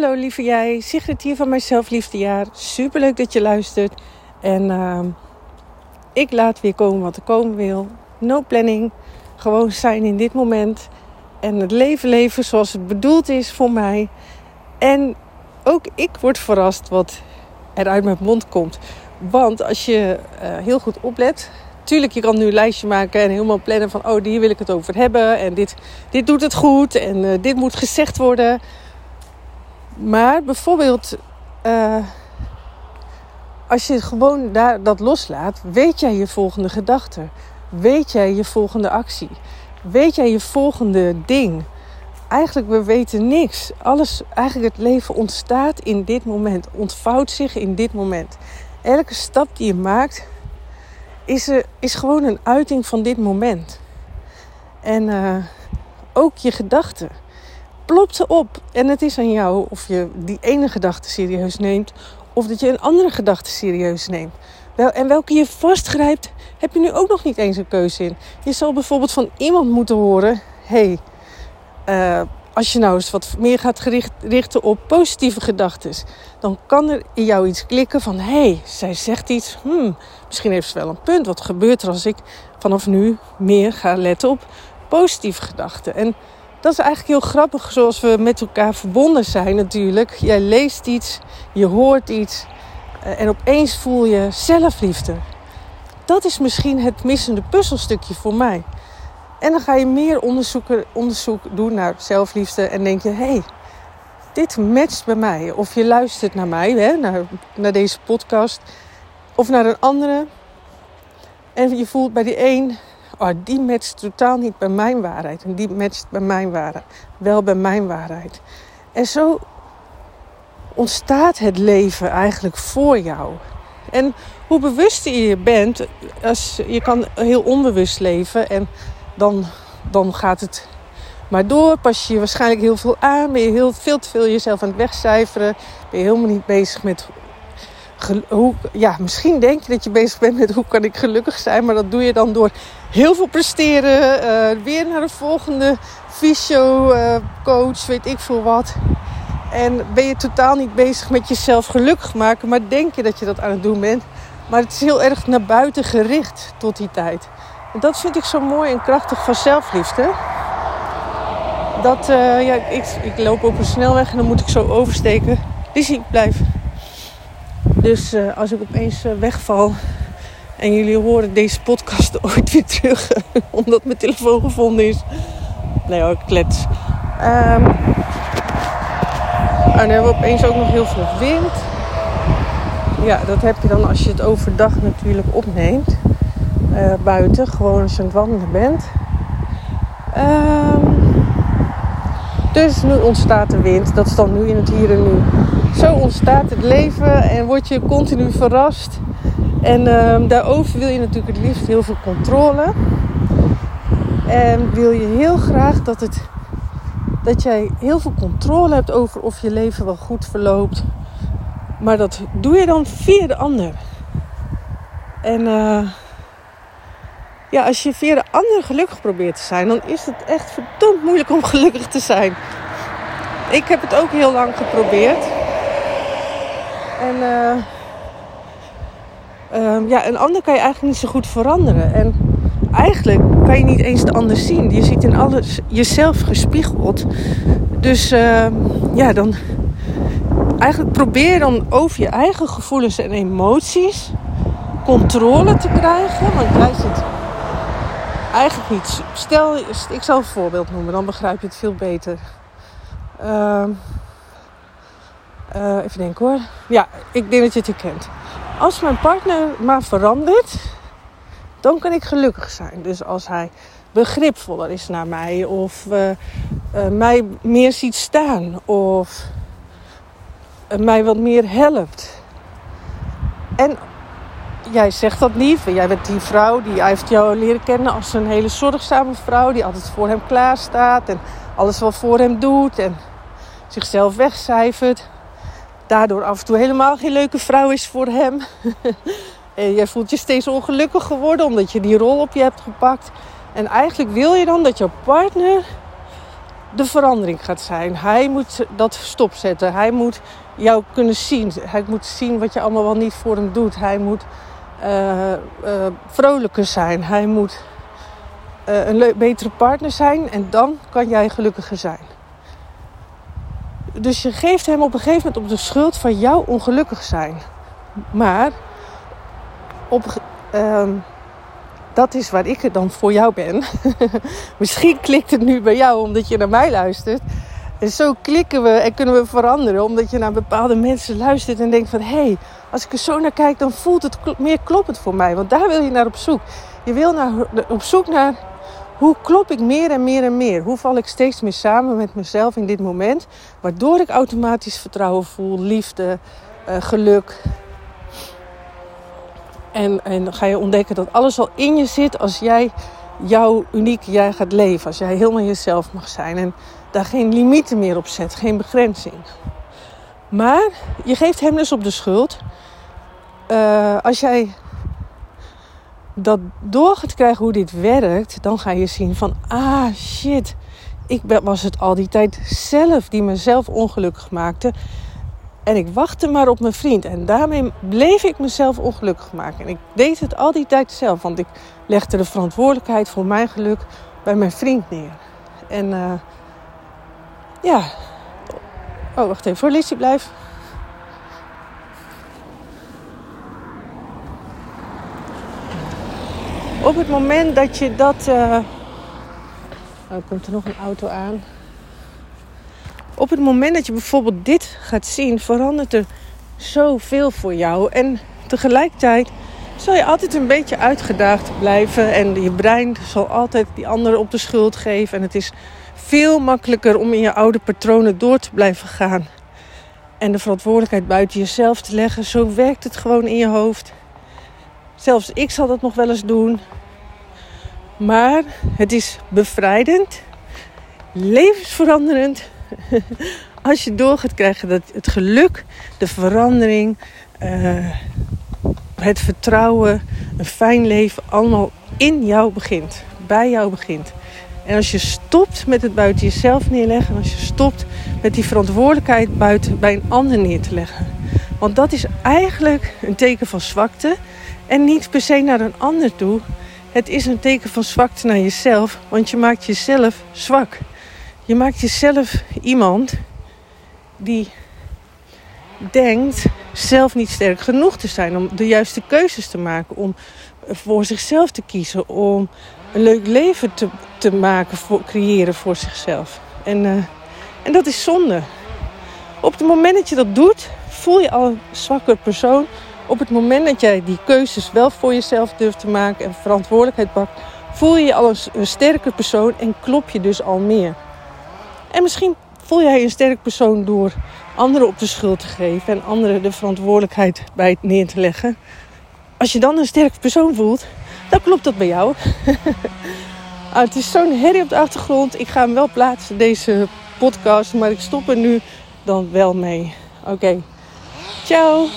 Hallo lieve jij, Sigrid hier van Mijzelf Liefdejaar. Super leuk dat je luistert. En uh, ik laat weer komen wat er komen wil. No planning, gewoon zijn in dit moment. En het leven leven zoals het bedoeld is voor mij. En ook ik word verrast wat er uit mijn mond komt. Want als je uh, heel goed oplet, tuurlijk, je kan nu een lijstje maken en helemaal plannen van, oh, hier wil ik het over hebben. En dit, dit doet het goed en uh, dit moet gezegd worden. Maar bijvoorbeeld, uh, als je gewoon daar, dat loslaat, weet jij je volgende gedachte. Weet jij je volgende actie. Weet jij je volgende ding. Eigenlijk, we weten niks. Alles, eigenlijk het leven ontstaat in dit moment. Ontvouwt zich in dit moment. Elke stap die je maakt, is, er, is gewoon een uiting van dit moment. En uh, ook je gedachten plopt op. En het is aan jou of je die ene gedachte serieus neemt. Of dat je een andere gedachte serieus neemt. Wel, en welke je vastgrijpt, heb je nu ook nog niet eens een keuze in. Je zal bijvoorbeeld van iemand moeten horen: hey, uh, als je nou eens wat meer gaat gericht, richten op positieve gedachten, dan kan er in jou iets klikken van: hey, zij zegt iets. Hmm, misschien heeft ze wel een punt. Wat gebeurt er als ik vanaf nu meer ga letten op positieve gedachten? En dat is eigenlijk heel grappig, zoals we met elkaar verbonden zijn natuurlijk. Jij leest iets, je hoort iets eh, en opeens voel je zelfliefde. Dat is misschien het missende puzzelstukje voor mij. En dan ga je meer onderzoek doen naar zelfliefde en denk je: hé, hey, dit matcht bij mij. Of je luistert naar mij, hè, naar, naar deze podcast, of naar een andere. En je voelt bij die een oh, die matcht totaal niet bij mijn waarheid. En die matcht bij mijn waarheid. Wel bij mijn waarheid. En zo ontstaat het leven eigenlijk voor jou. En hoe bewuster je bent, als, je kan heel onbewust leven en dan, dan gaat het maar door. Pas je je waarschijnlijk heel veel aan, ben je heel, veel te veel jezelf aan het wegcijferen, ben je helemaal niet bezig met hoe, ja, misschien denk je dat je bezig bent met hoe kan ik gelukkig zijn, maar dat doe je dan door heel veel presteren, uh, weer naar de volgende fysio uh, coach, weet ik veel wat. En ben je totaal niet bezig met jezelf gelukkig maken, maar denk je dat je dat aan het doen bent. Maar het is heel erg naar buiten gericht tot die tijd. En dat vind ik zo mooi en krachtig van zelfliefde. Dat, uh, ja, ik, ik loop op een snelweg en dan moet ik zo oversteken. Lizzie, blijf. Dus uh, als ik opeens uh, wegval en jullie horen deze podcast ooit weer terug, omdat mijn telefoon gevonden is. Nee hoor, klets. Um, en dan hebben we opeens ook nog heel veel wind. Ja, dat heb je dan als je het overdag natuurlijk opneemt. Uh, buiten, gewoon als je aan het wandelen bent. Um, dus nu ontstaat de wind. Dat is dan nu in het hier en nu. Zo ontstaat het leven en word je continu verrast. En uh, daarover wil je natuurlijk het liefst heel veel controle. En wil je heel graag dat, het, dat jij heel veel controle hebt over of je leven wel goed verloopt. Maar dat doe je dan via de ander. En uh, ja, als je via de ander gelukkig probeert te zijn, dan is het echt verdomd moeilijk om gelukkig te zijn. Ik heb het ook heel lang geprobeerd. En uh, uh, ja, een ander kan je eigenlijk niet zo goed veranderen. En eigenlijk kan je niet eens de ander zien. Je ziet in alles jezelf gespiegeld. Dus uh, ja, dan eigenlijk probeer dan over je eigen gevoelens en emoties controle te krijgen. Want jij zit eigenlijk niet. Stel, ik zal een voorbeeld noemen, dan begrijp je het veel beter. Uh, uh, even denken hoor. Ja, ik denk dat je het herkent. Als mijn partner maar verandert, dan kan ik gelukkig zijn. Dus als hij begripvoller is naar mij, of uh, mij meer ziet staan, of mij wat meer helpt. En jij zegt dat niet. Jij bent die vrouw die hij heeft jou leren kennen als een hele zorgzame vrouw. Die altijd voor hem klaar staat. En alles wat voor hem doet. En zichzelf wegcijfert. Daardoor af en toe helemaal geen leuke vrouw is voor hem. en voelt je steeds ongelukkig geworden omdat je die rol op je hebt gepakt. En eigenlijk wil je dan dat jouw partner de verandering gaat zijn. Hij moet dat stopzetten. Hij moet jou kunnen zien. Hij moet zien wat je allemaal wel niet voor hem doet. Hij moet uh, uh, vrolijker zijn. Hij moet uh, een betere partner zijn. En dan kan jij gelukkiger zijn. Dus je geeft hem op een gegeven moment op de schuld van jouw ongelukkig zijn. Maar op, uh, dat is waar ik er dan voor jou ben. Misschien klikt het nu bij jou omdat je naar mij luistert. En zo klikken we en kunnen we veranderen. Omdat je naar bepaalde mensen luistert en denkt van... hé, hey, als ik er zo naar kijk, dan voelt het meer kloppend voor mij. Want daar wil je naar op zoek. Je wil naar, op zoek naar hoe klop ik meer en meer en meer? Hoe val ik steeds meer samen met mezelf in dit moment? Waardoor ik automatisch vertrouwen voel, liefde, uh, geluk. En, en dan ga je ontdekken dat alles al in je zit als jij jouw unieke jij gaat leven. Als jij helemaal jezelf mag zijn. En daar geen limieten meer op zet, geen begrenzing. Maar je geeft hem dus op de schuld. Uh, als jij dat door gaat krijgen hoe dit werkt, dan ga je zien van, ah shit, ik was het al die tijd zelf die mezelf ongelukkig maakte. En ik wachtte maar op mijn vriend. En daarmee bleef ik mezelf ongelukkig maken. En ik deed het al die tijd zelf. Want ik legde de verantwoordelijkheid voor mijn geluk bij mijn vriend neer. En uh, ja. Oh, wacht even voor Lizzie, blijf. Op het moment dat je dat. Uh... Komt er nog een auto aan. Op het moment dat je bijvoorbeeld dit gaat zien, verandert er zoveel voor jou. En tegelijkertijd zal je altijd een beetje uitgedaagd blijven. En je brein zal altijd die anderen op de schuld geven. En het is veel makkelijker om in je oude patronen door te blijven gaan. En de verantwoordelijkheid buiten jezelf te leggen. Zo werkt het gewoon in je hoofd. Zelfs ik zal dat nog wel eens doen. Maar het is bevrijdend, levensveranderend. Als je door gaat krijgen dat het geluk, de verandering, uh, het vertrouwen, een fijn leven allemaal in jou begint, bij jou begint. En als je stopt met het buiten jezelf neerleggen, en als je stopt met die verantwoordelijkheid buiten bij een ander neer te leggen. Want dat is eigenlijk een teken van zwakte en niet per se naar een ander toe. Het is een teken van zwakte naar jezelf, want je maakt jezelf zwak. Je maakt jezelf iemand die denkt zelf niet sterk genoeg te zijn om de juiste keuzes te maken, om voor zichzelf te kiezen, om een leuk leven te, te maken, voor, creëren voor zichzelf. En, uh, en dat is zonde. Op het moment dat je dat doet, voel je al een zwakker persoon. Op het moment dat jij die keuzes wel voor jezelf durft te maken en verantwoordelijkheid pakt, voel je je al een, sterker persoon en klop je dus al meer. En misschien voel jij je een sterk persoon door anderen op de schuld te geven en anderen de verantwoordelijkheid bij neer te leggen. Als je dan een sterk persoon voelt, dan klopt dat bij jou. ah, het is zo'n herrie op de achtergrond. Ik ga hem wel plaatsen, deze podcast, maar ik stop er nu dan wel mee. Oké, ciao.